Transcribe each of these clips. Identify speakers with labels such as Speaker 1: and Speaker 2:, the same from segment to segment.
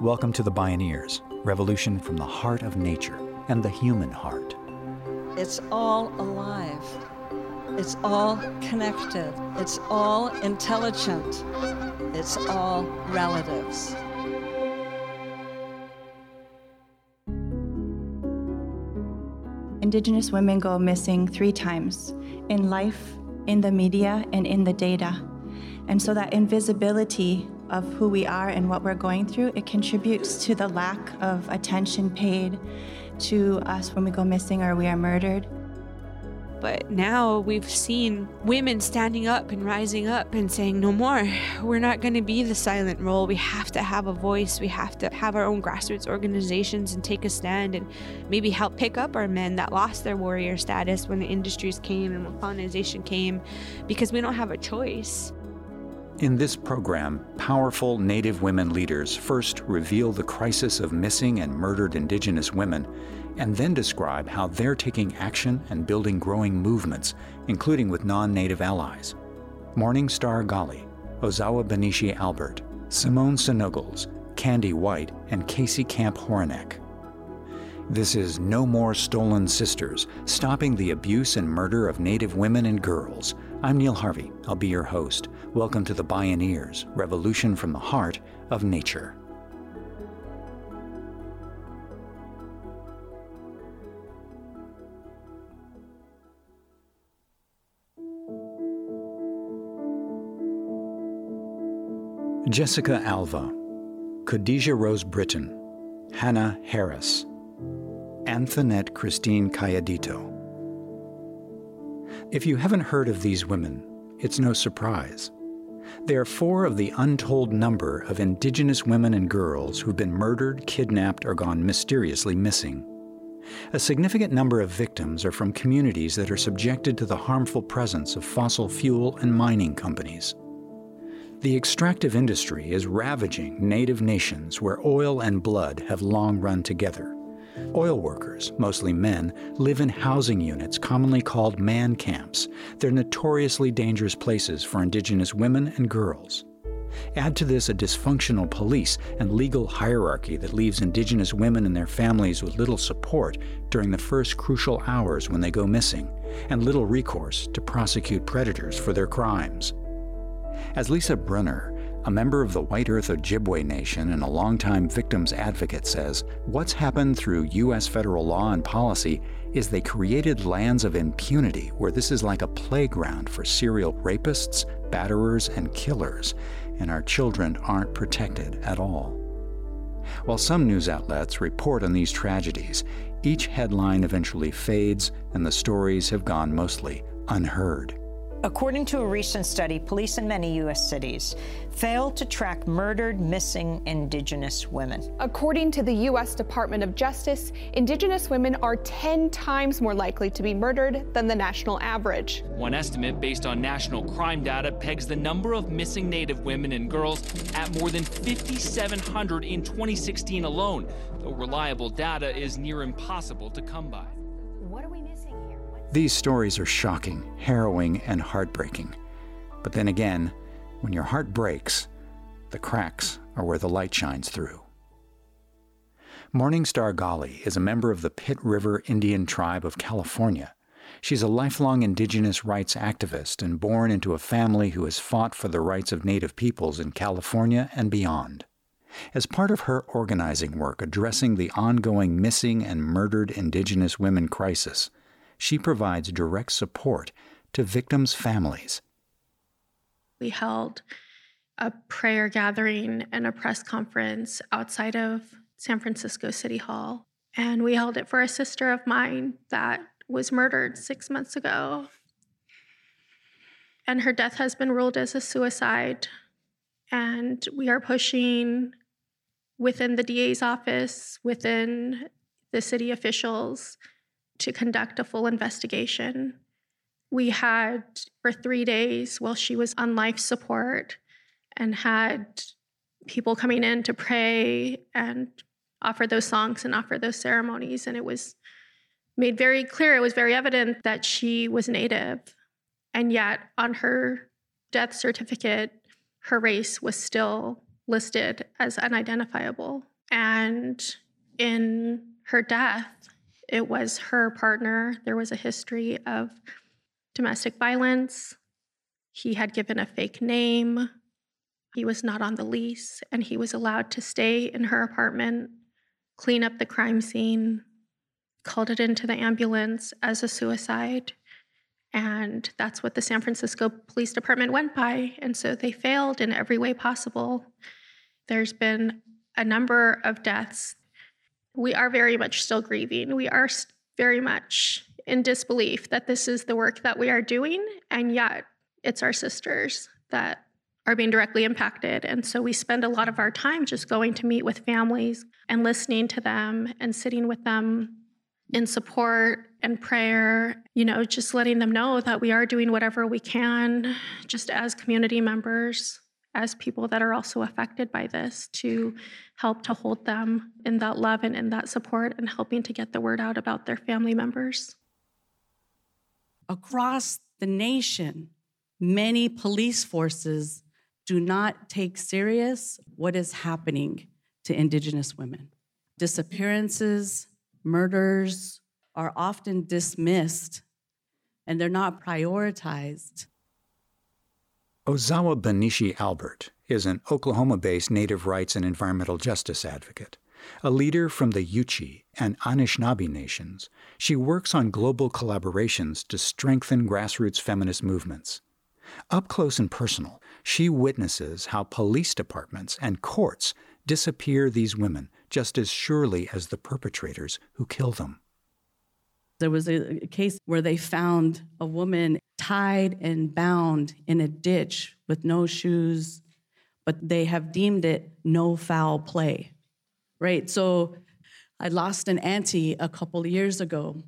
Speaker 1: Welcome to the Bioneers, revolution from the heart of nature and the human heart.
Speaker 2: It's all alive. It's all connected. It's all intelligent. It's all relatives.
Speaker 3: Indigenous women go missing three times in life, in the media, and in the data. And so that invisibility of who we are and what we're going through, it contributes to the lack of attention paid to us when we go missing or we are murdered.
Speaker 4: But now we've seen women standing up and rising up and saying, no more. We're not going to be the silent role. We have to have a voice. We have to have our own grassroots organizations and take a stand and maybe help pick up our men that lost their warrior status when the industries came and when colonization came because we don't have a choice.
Speaker 1: In this program, powerful Native women leaders first reveal the crisis of missing and murdered Indigenous women, and then describe how they're taking action and building growing movements, including with non Native allies. Morning Star Gali, Ozawa Bineshi Albert, Simone Senogles, Kandi White, and Casey Camp Horinek. This is No More Stolen Sisters Stopping the Abuse and Murder of Native Women and Girls. I'm Neil Harvey. I'll be your host. Welcome to the Bioneers Revolution from the Heart of Nature. Jessica Alva, Khadija Rose Britton, Hanna Harris, Anthonette Christine Cayedito. If you haven't heard of these women, it's no surprise. They are four of the untold number of Indigenous women and girls who've been murdered, kidnapped, or gone mysteriously missing. A significant number of victims are from communities that are subjected to the harmful presence of fossil fuel and mining companies. The extractive industry is ravaging native nations where oil and blood have long run together. Oil workers, mostly men, live in housing units commonly called man camps. They're notoriously dangerous places for Indigenous women and girls. Add to this a dysfunctional police and legal hierarchy that leaves Indigenous women and their families with little support during the first crucial hours when they go missing, and little recourse to prosecute predators for their crimes. As Lisa Brunner, a member of the White Earth Ojibwe Nation and a longtime victims advocate says, what's happened through U.S. federal law and policy is they created lands of impunity where this is like a playground for serial rapists, batterers, and killers, and our children aren't protected at all. While some news outlets report on these tragedies, each headline eventually fades and the stories have gone mostly unheard.
Speaker 5: According to a recent study, police in many U.S. cities failed to track murdered, missing Indigenous women.
Speaker 6: According to the U.S. Department of Justice, Indigenous women are 10 times more likely to be murdered than the national average.
Speaker 7: One estimate based on national crime data pegs the number of missing Native women and girls at more than 5,700 in 2016 alone, though reliable data is near impossible to come by.
Speaker 5: What are we missing?
Speaker 1: These stories are shocking, harrowing, and heartbreaking. But then again, when your heart breaks, the cracks are where the light shines through. Morningstar Gali is a member of the Pit River Indian Tribe of California. She's a lifelong indigenous rights activist and born into a family who has fought for the rights of Native peoples in California and beyond. As part of her organizing work addressing the ongoing missing and murdered Indigenous women crisis, she provides direct support to victims' families.
Speaker 8: We held a prayer gathering and a press conference outside of San Francisco City Hall. And we held it for a sister of mine that was murdered six months ago. And her death has been ruled as a suicide. And we are pushing within the DA's office, within the city officials, to conduct a full investigation. We had, for three days while she was on life support, and had people coming in to pray and offer those songs and offer those ceremonies. And it was made very clear, it was very evident that she was Native. And yet, on her death certificate, her race was still listed as unidentifiable. And in her death, it was her partner. There was a history of domestic violence. He had given a fake name. He was not on the lease, and he was allowed to stay in her apartment, clean up the crime scene, called it into the ambulance as a suicide. And that's what the San Francisco Police Department went by. And so they failed in every way possible. There's been a number of deaths. We are very much still grieving. We are very much in disbelief that this is the work that we are doing. And yet it's our sisters that are being directly impacted. And so we spend a lot of our time just going to meet with families and listening to them and sitting with them in support and prayer, you know, just letting them know that we are doing whatever we can, just as community members, as people that are also affected by this, to help to hold them in that love and in that support and helping to get the word out about their family members.
Speaker 9: Across the nation, many police forces do not take serious what is happening to Indigenous women. Disappearances, murders are often dismissed and they're not prioritized.
Speaker 1: Ozawa Bineshi Albert is an Oklahoma based native rights and environmental justice advocate. A leader from the Yuchi and Anishinaabe nations, she works on global collaborations to strengthen grassroots feminist movements. Up close and personal, she witnesses how police departments and courts disappear these women just as surely as the perpetrators who kill them.
Speaker 9: There was a case where they found a woman tied and bound in a ditch with no shoes, but they have deemed it no foul play. Right? So I lost an auntie a couple years ago,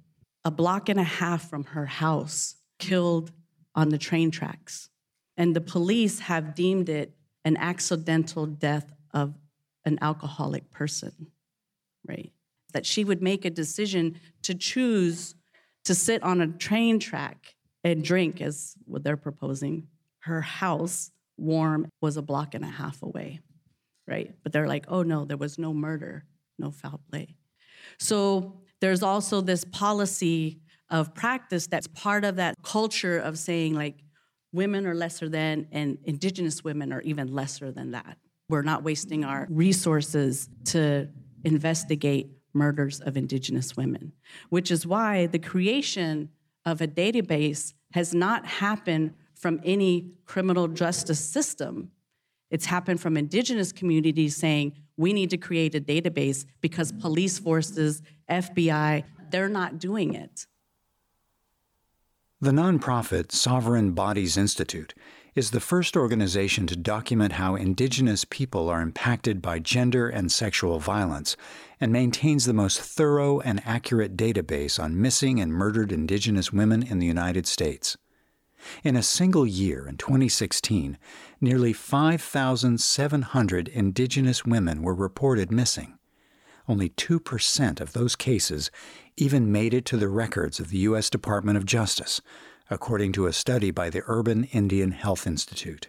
Speaker 9: a block and a half from her house, killed on the train tracks. And the police have deemed it an accidental death of an alcoholic person, right? That she would make a decision to choose to sit on a train track and drink, as what they're proposing. Her house, warm, was a block and a half away, right? But they're like, oh no, there was no murder, no foul play. So there's also this policy of practice that's part of that culture of saying, like, women are lesser than, and indigenous women are even lesser than that. We're not wasting our resources to investigate murders of Indigenous women, which is why the creation of a database has not happened from any criminal justice system. It's happened from Indigenous communities saying, we need to create a database because police forces, FBI, they're not doing it.
Speaker 1: The nonprofit Sovereign Bodies Institute is the first organization to document how Indigenous people are impacted by gender and sexual violence and maintains the most thorough and accurate database on missing and murdered Indigenous women in the United States. In a single year in 2016, nearly 5,700 Indigenous women were reported missing. Only 2% of those cases even made it to the records of the U.S. Department of Justice, according to a study by the Urban Indian Health Institute.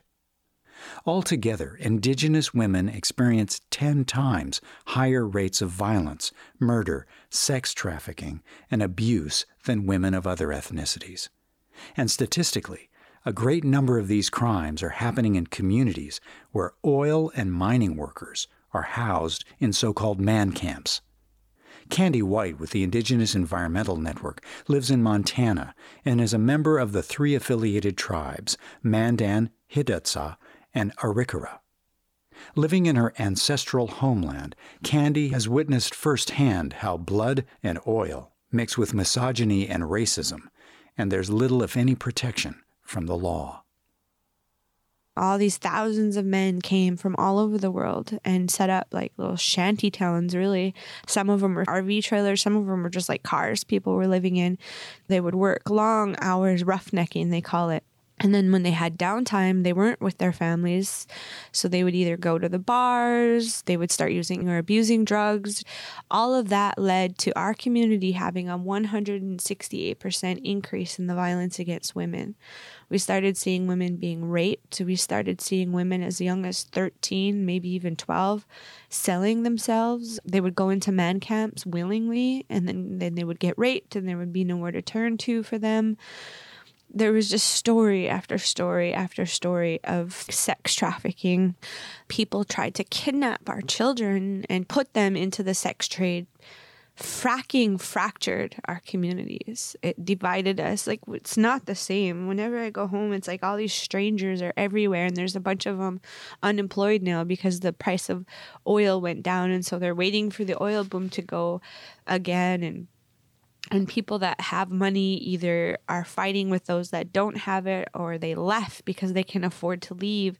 Speaker 1: Altogether, Indigenous women experience 10 times higher rates of violence, murder, sex trafficking, and abuse than women of other ethnicities. And statistically, a great number of these crimes are happening in communities where oil and mining workers are housed in so called man camps. Kandi White with the Indigenous Environmental Network lives in Montana and is a member of the three affiliated tribes, Mandan, Hidatsa, and Arikara. Living in her ancestral homeland, Kandi has witnessed firsthand how blood and oil mix with misogyny and racism, and there's little, if any, protection from the law
Speaker 4: all these thousands of men came from all over the world and set up like little shanty towns really. Some of them were rv trailers some of them were just like cars people were living in. They would work long hours roughnecking they call it And then when they had downtime, they weren't with their families. So they would either go to the bars, they would start using or abusing drugs. All of that led to our community having a 168% increase in the violence against women. We started seeing women being raped. We started seeing women as young as 13, maybe even 12, selling themselves. They would go into man camps willingly, and then, then they would get raped, and there would be nowhere to turn to for them there was just story after story after story of sex trafficking. People tried to kidnap our children and put them into the sex trade. Fracking fractured our communities. It divided us. Like, it's not the same. Whenever I go home, it's like all these strangers are everywhere, and there's a bunch of them unemployed now because the price of oil went down. And so they're waiting for the oil boom to go again. And and people that have money either are fighting with those that don't have it or they left because they can afford to leave.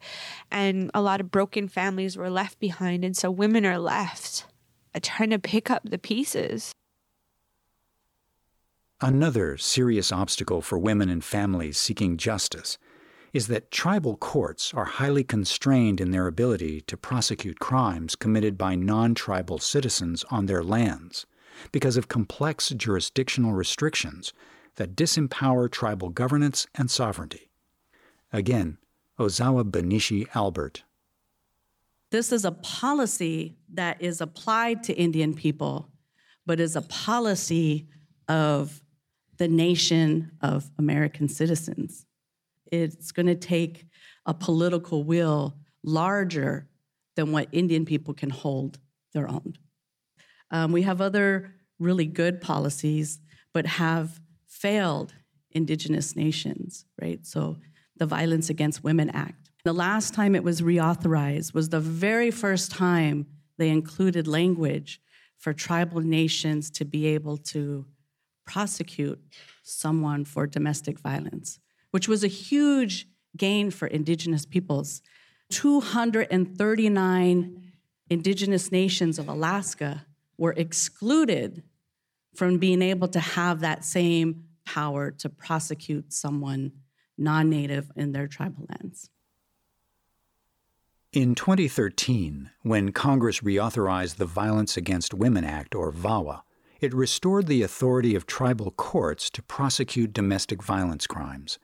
Speaker 4: And a lot of broken families were left behind. And so women are left uh, trying to pick up the pieces.
Speaker 1: Another serious obstacle for women and families seeking justice is that tribal courts are highly constrained in their ability to prosecute crimes committed by non tribal citizens on their lands because of complex jurisdictional restrictions that disempower tribal governance and sovereignty. Again, Ozawa Bineshi Albert.
Speaker 9: This is a policy that is applied to Indian people, but is a policy of the nation of American citizens. It's going to take a political will larger than what Indian people can hold their own. Um, we have other really good policies, but have failed Indigenous nations, right? So the Violence Against Women Act. The last time it was reauthorized was the very first time they included language for tribal nations to be able to prosecute someone for domestic violence, which was a huge gain for Indigenous peoples. 239 Indigenous nations of Alaska were excluded from being able to have that same power to prosecute someone non native in their tribal lands.
Speaker 1: In 2013, when Congress reauthorized the Violence Against Women Act, or VAWA, it restored the authority of tribal courts to prosecute domestic violence crimes.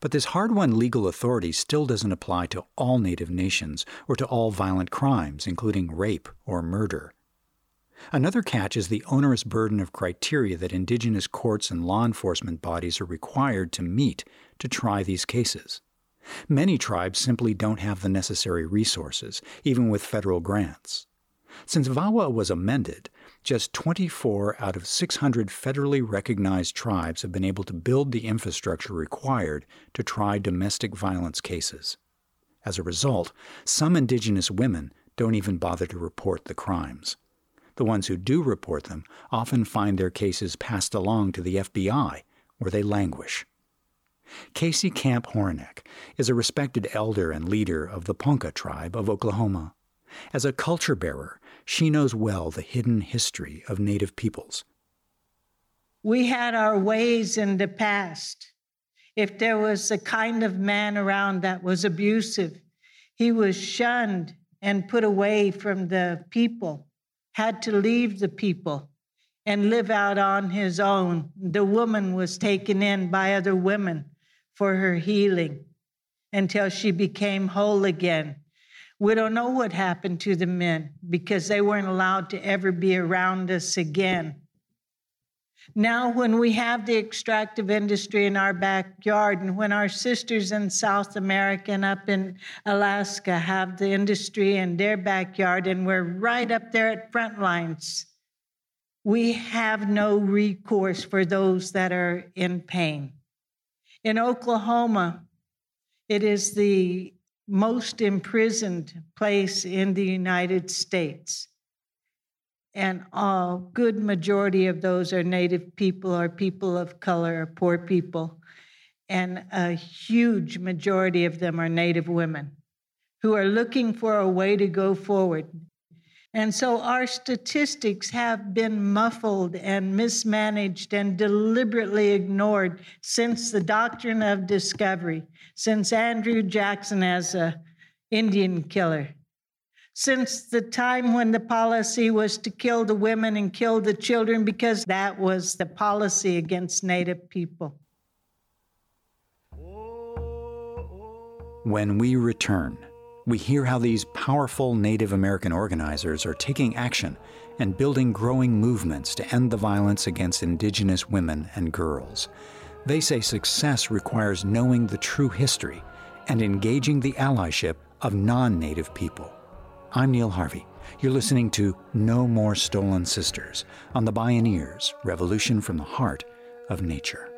Speaker 1: But this hard won legal authority still doesn't apply to all Native nations or to all violent crimes, including rape or murder. Another catch is the onerous burden of criteria that Indigenous courts and law enforcement bodies are required to meet to try these cases. Many tribes simply don't have the necessary resources, even with federal grants. Since VAWA was amended, just 24 out of 600 federally recognized tribes have been able to build the infrastructure required to try domestic violence cases. As a result, some Indigenous women don't even bother to report the crimes. The ones who do report them often find their cases passed along to the FBI, where they languish. Casey Camp Horinek is a respected elder and leader of the Ponca tribe of Oklahoma. As a culture bearer, she knows well the hidden history of Native peoples.
Speaker 10: We had our ways in the past. If there was a kind of man around that was abusive, he was shunned and put away from the people had to leave the people and live out on his own. The woman was taken in by other women for her healing until she became whole again. We don't know what happened to the men because they weren't allowed to ever be around us again. Now, when we have the extractive industry in our backyard, and when our sisters in South America and up in Alaska have the industry in their backyard, and we're right up there at front lines, we have no recourse for those that are in pain. In Oklahoma, it is the most imprisoned place in the United States and a good majority of those are Native people or people of color or poor people. And a huge majority of them are Native women who are looking for a way to go forward. And so our statistics have been muffled and mismanaged and deliberately ignored since the doctrine of discovery, since Andrew Jackson as a Indian killer, since the time when the policy was to kill the women and kill the children because that was the policy against Native people.
Speaker 1: When we return, we hear how these powerful Native American organizers are taking action and building growing movements to end the violence against Indigenous women and girls. They say success requires knowing the true history and engaging the allyship of non Native people. I'm Neil Harvey. You're listening to No More Stolen Sisters on the Bioneers Revolution from the Heart of Nature.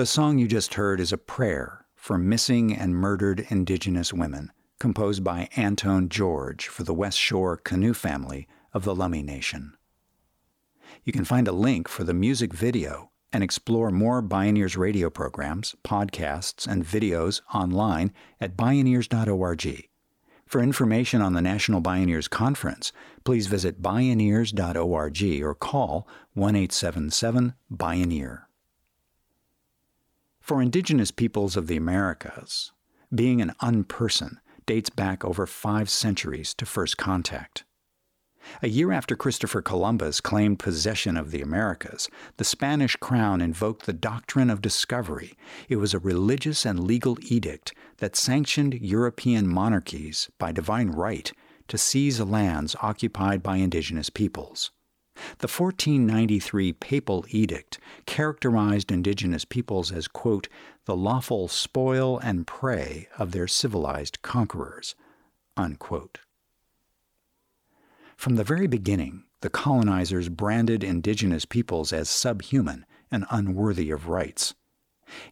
Speaker 1: The song you just heard is a prayer for missing and murdered Indigenous women, composed by Antone George for the West Shore Canoe family of the Lummi Nation. You can find a link for the music video and explore more Bioneers radio programs, podcasts, and videos online at bioneers.org. For information on the National Bioneers Conference, please visit bioneers.org or call 1 877 Bioneer. For indigenous peoples of the Americas, being an unperson dates back over five centuries to first contact. A year after Christopher Columbus claimed possession of the Americas, the Spanish crown invoked the doctrine of discovery. It was a religious and legal edict that sanctioned European monarchies by divine right to seize lands occupied by indigenous peoples. The 1493 papal edict characterized indigenous peoples as, quote, the lawful spoil and prey of their civilized conquerors, unquote. From the very beginning, the colonizers branded indigenous peoples as subhuman and unworthy of rights.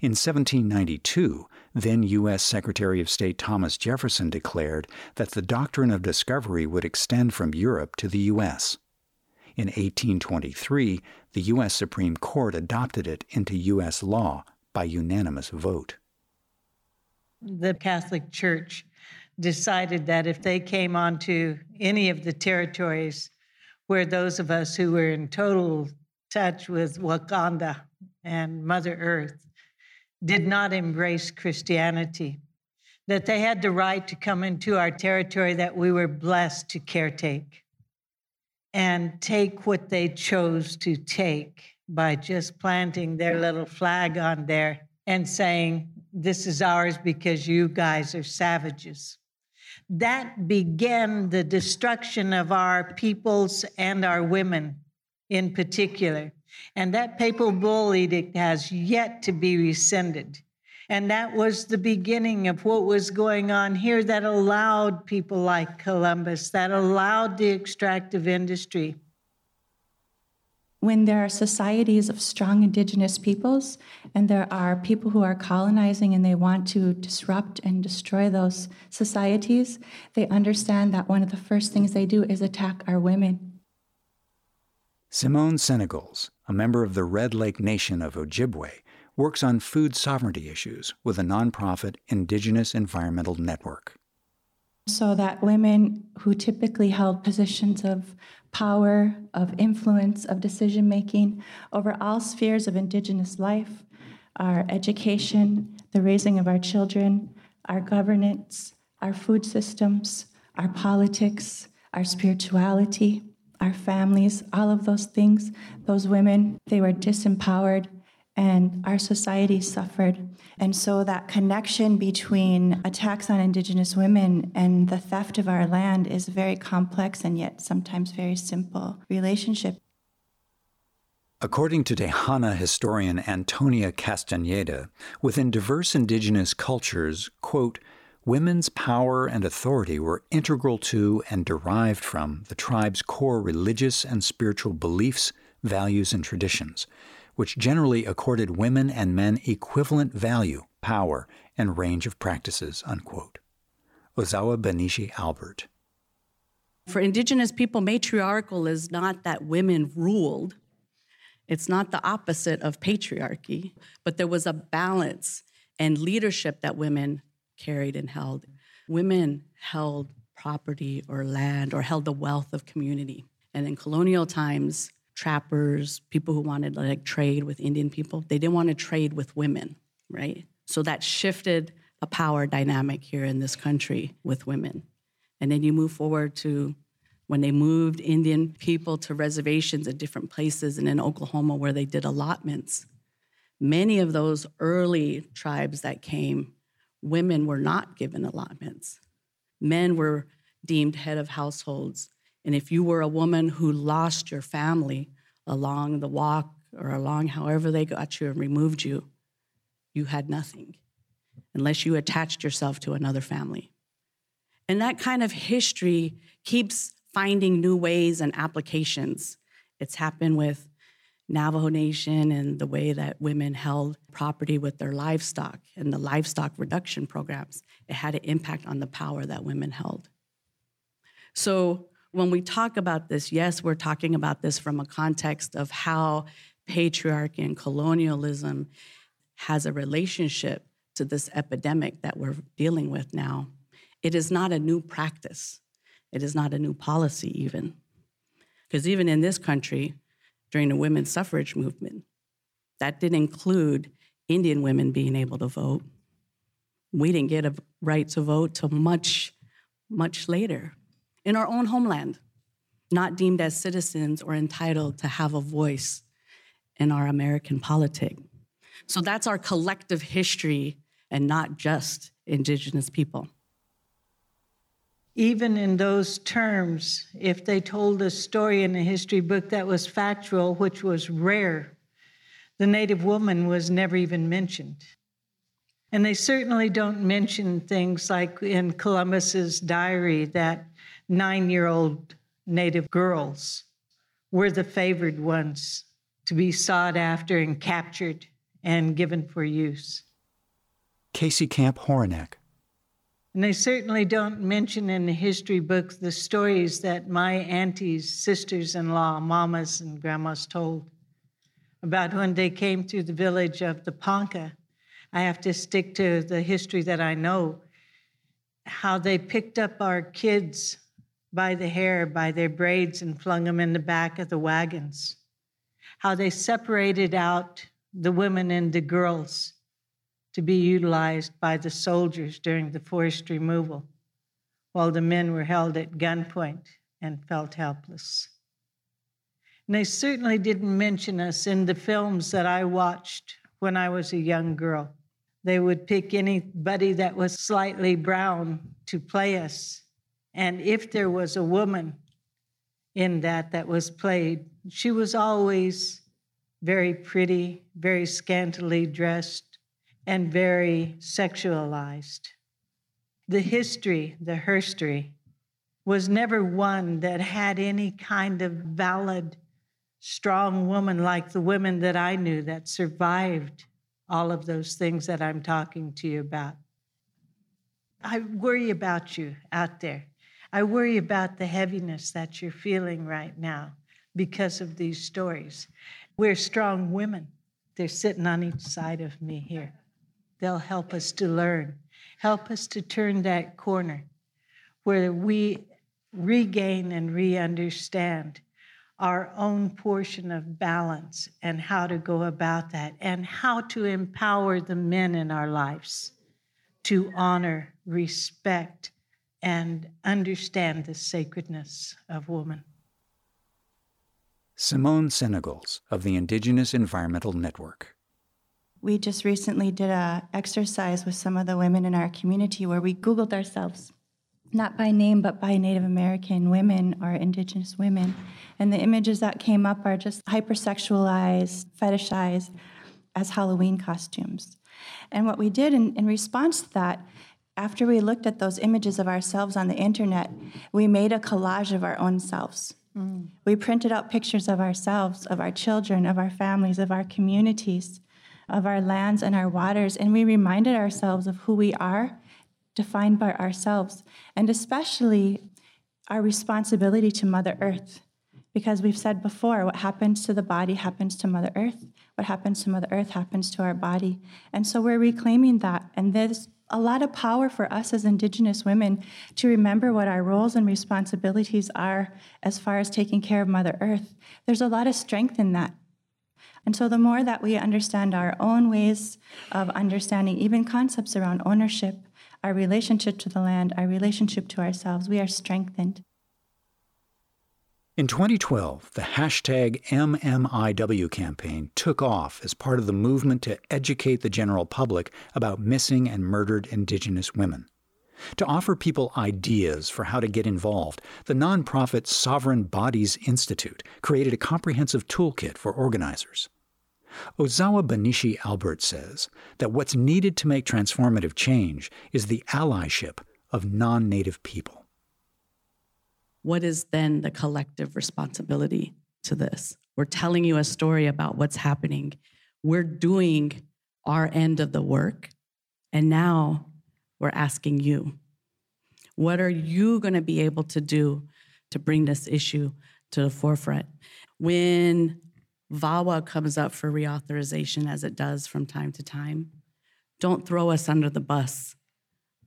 Speaker 1: In 1792, then U.S. Secretary of State Thomas Jefferson declared that the doctrine of discovery would extend from Europe to the U.S. In 1823, the U.S. Supreme Court adopted it into U.S. law by unanimous vote.
Speaker 10: The Catholic Church decided that if they came onto any of the territories where those of us who were in total touch with Wakonda and Mother Earth did not embrace Christianity, that they had the right to come into our territory that we were blessed to caretake and take what they chose to take by just planting their little flag on there and saying, This is ours because you guys are savages. That began the destruction of our peoples and our women in particular. And that papal bull edict has yet to be rescinded. And that was the beginning of what was going on here that allowed people like Columbus, that allowed the extractive industry.
Speaker 3: When there are societies of strong indigenous peoples and there are people who are colonizing and they want to disrupt and destroy those societies, they understand that one of the first things they do is attack our women.
Speaker 1: Simone Senogles, a member of the Red Lake Nation of Ojibwe, works on food sovereignty issues with a nonprofit Indigenous Environmental Network.
Speaker 3: So that women who typically held positions of power, of influence, of decision making over all spheres of Indigenous life our education, the raising of our children, our governance, our food systems, our politics, our spirituality, our families, all of those things, those women, they were disempowered and our society suffered. And so that connection between attacks on Indigenous women and the theft of our land is a very complex and yet sometimes very simple relationship.
Speaker 1: According to Tejana historian Antonia Castañeda, within diverse indigenous cultures, quote, women's power and authority were integral to and derived from the tribe's core religious and spiritual beliefs, values, and traditions, which generally accorded women and men equivalent value, power, and range of practices. Unquote. Ozawa Bineshi Albert.
Speaker 9: For Indigenous people, matriarchal is not that women ruled it's not the opposite of patriarchy, but there was a balance and leadership that women carried and held. Women held property or land or held the wealth of community. And in colonial times, trappers, people who wanted to like trade with Indian people, they didn't want to trade with women, right? So that shifted a power dynamic here in this country with women. And then you move forward to when they moved Indian people to reservations at different places and in Oklahoma where they did allotments. Many of those early tribes that came, women were not given allotments. Men were deemed head of households. And if you were a woman who lost your family along the walk or along however they got you and removed you, you had nothing unless you attached yourself to another family. And that kind of history keeps finding new ways and applications. It's happened with Navajo Nation and the way that women held property with their livestock and the livestock reduction programs. It had an impact on the power that women held. So when we talk about this, yes, we're talking about this from a context of how patriarchy and colonialism has a relationship to this epidemic that we're dealing with now. It is not a new practice. It is not a new policy, even. Because even in this country, during the women's suffrage movement, that didn't include Indian women being able to vote. We didn't get a right to vote till much, much later in our own homeland, not deemed as citizens or entitled to have a voice in our American politics. So that's our collective history and not just Indigenous people
Speaker 10: even in those terms, if they told a story in a history book that was factual, which was rare, the Native woman was never even mentioned. And they certainly don't mention things like in Columbus's diary that nine year old Native girls were the favored ones to be sought after and captured and given for use.
Speaker 1: Casey Camp Horinek,
Speaker 10: and they certainly don't mention in the history books the stories that my aunties, sisters in law, mamas, and grandmas told about when they came to the village of the Ponca. I have to stick to the history that I know. How they picked up our kids by the hair, by their braids, and flung them in the back of the wagons. How they separated out the women and the girls to be utilized by the soldiers during the forced removal, while the men were held at gunpoint and felt helpless. And they certainly didn't mention us in the films that I watched when I was a young girl. They would pick anybody that was slightly brown to play us. And if there was a woman in that that was played, she was always very pretty, very scantily dressed, and very sexualized. The history, the herstory, was never one that had any kind of valid, strong woman like the women that I knew that survived all of those things that I'm talking to you about. I worry about you out there. I worry about the heaviness that you're feeling right now because of these stories. We're strong women. They're sitting on each side of me here. They'll help us to learn, help us to turn that corner where we regain and re understand our own portion of balance and how to go about that and how to empower the men in our lives to honor, respect, and understand the sacredness of woman.
Speaker 1: Simone Senogles of the Indigenous Environmental Network.
Speaker 3: We just recently did a exercise with some of the women in our community where we Googled ourselves not by name, but by Native American women or Indigenous women. And the images that came up are just hypersexualized, fetishized as Halloween costumes. And what we did in, in response to that, after we looked at those images of ourselves on the internet, we made a collage of our own selves. Mm. We printed out pictures of ourselves, of our children, of our families, of our communities, of our lands and our waters, and we reminded ourselves of who we are, defined by ourselves, and especially our responsibility to Mother Earth. Because we've said before, what happens to the body happens to Mother Earth. What happens to Mother Earth happens to our body. And so we're reclaiming that. And there's a lot of power for us as Indigenous women to remember what our roles and responsibilities are as far as taking care of Mother Earth. There's a lot of strength in that. And so the more that we understand our own ways of understanding even concepts around ownership, our relationship to the land, our relationship to ourselves, we are strengthened.
Speaker 1: In 2012, the hashtag MMIW campaign took off as part of the movement to educate the general public about missing and murdered Indigenous women. To offer people ideas for how to get involved, the nonprofit Sovereign Bodies Institute created a comprehensive toolkit for organizers. Ozawa Bineshi Albert says that what's needed to make transformative change is the allyship of non native people
Speaker 9: what is then the collective responsibility to this? We're telling you a story about what's happening. We're doing our end of the work. And now we're asking you, what are you going to be able to do to bring this issue to the forefront? When VAWA comes up for reauthorization, as it does from time to time, don't throw us under the bus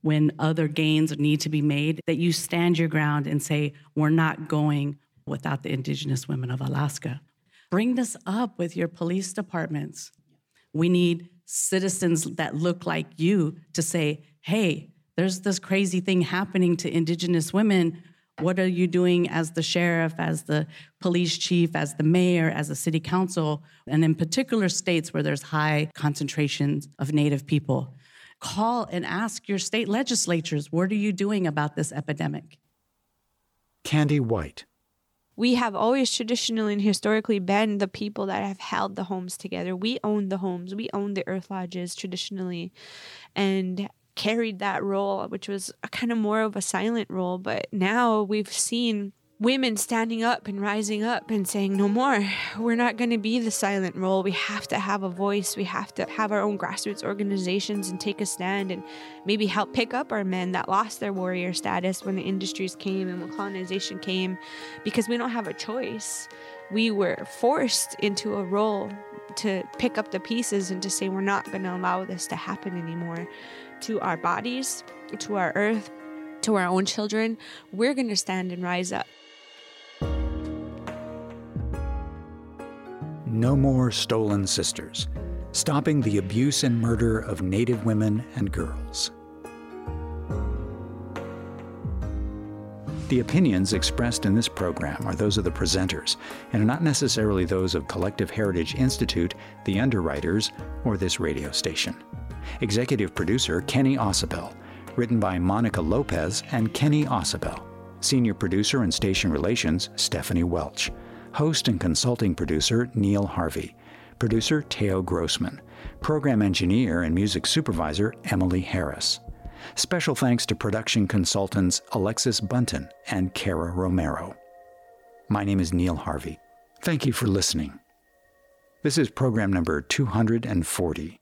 Speaker 9: when other gains need to be made, that you stand your ground and say, we're not going without the Indigenous women of Alaska. Bring this up with your police departments. We need citizens that look like you to say, hey, there's this crazy thing happening to Indigenous women. What are you doing as the sheriff, as the police chief, as the mayor, as the city council, and in particular states where there's high concentrations of Native people? Call and ask your state legislatures, what are you doing about this epidemic?
Speaker 1: Kandi White.
Speaker 4: We have always traditionally and historically been the people that have held the homes together. We own the homes, we own the earth lodges traditionally, and carried that role, which was a kind of more of a silent role. But now we've seen women standing up and rising up and saying, No more. We're not going to be the silent role. We have to have a voice. We have to have our own grassroots organizations and take a stand and maybe help pick up our men that lost their warrior status when the industries came and when colonization came because we don't have a choice. We were forced into a role to pick up the pieces and to say, We're not going to allow this to happen anymore to our bodies, to our earth, to our own children. We're going to stand and rise up.
Speaker 1: No More Stolen Sisters Stopping the Abuse and Murder of Native Women and Girls. The opinions expressed in this program are those of the presenters and are not necessarily those of Collective Heritage Institute, the underwriters, or this radio station. Executive producer Kenny Ausubel, written by Monica Lopez and Kenny Ausubel. Senior producer and station relations Stephanie Welch. Host and consulting producer Neil Harvey. Producer Teo Grossman. Program engineer and music supervisor Emily Harris. Special thanks to production consultants Alexis Bunton and Kara Romero. My name is Neil Harvey. Thank you for listening. This is program number 240.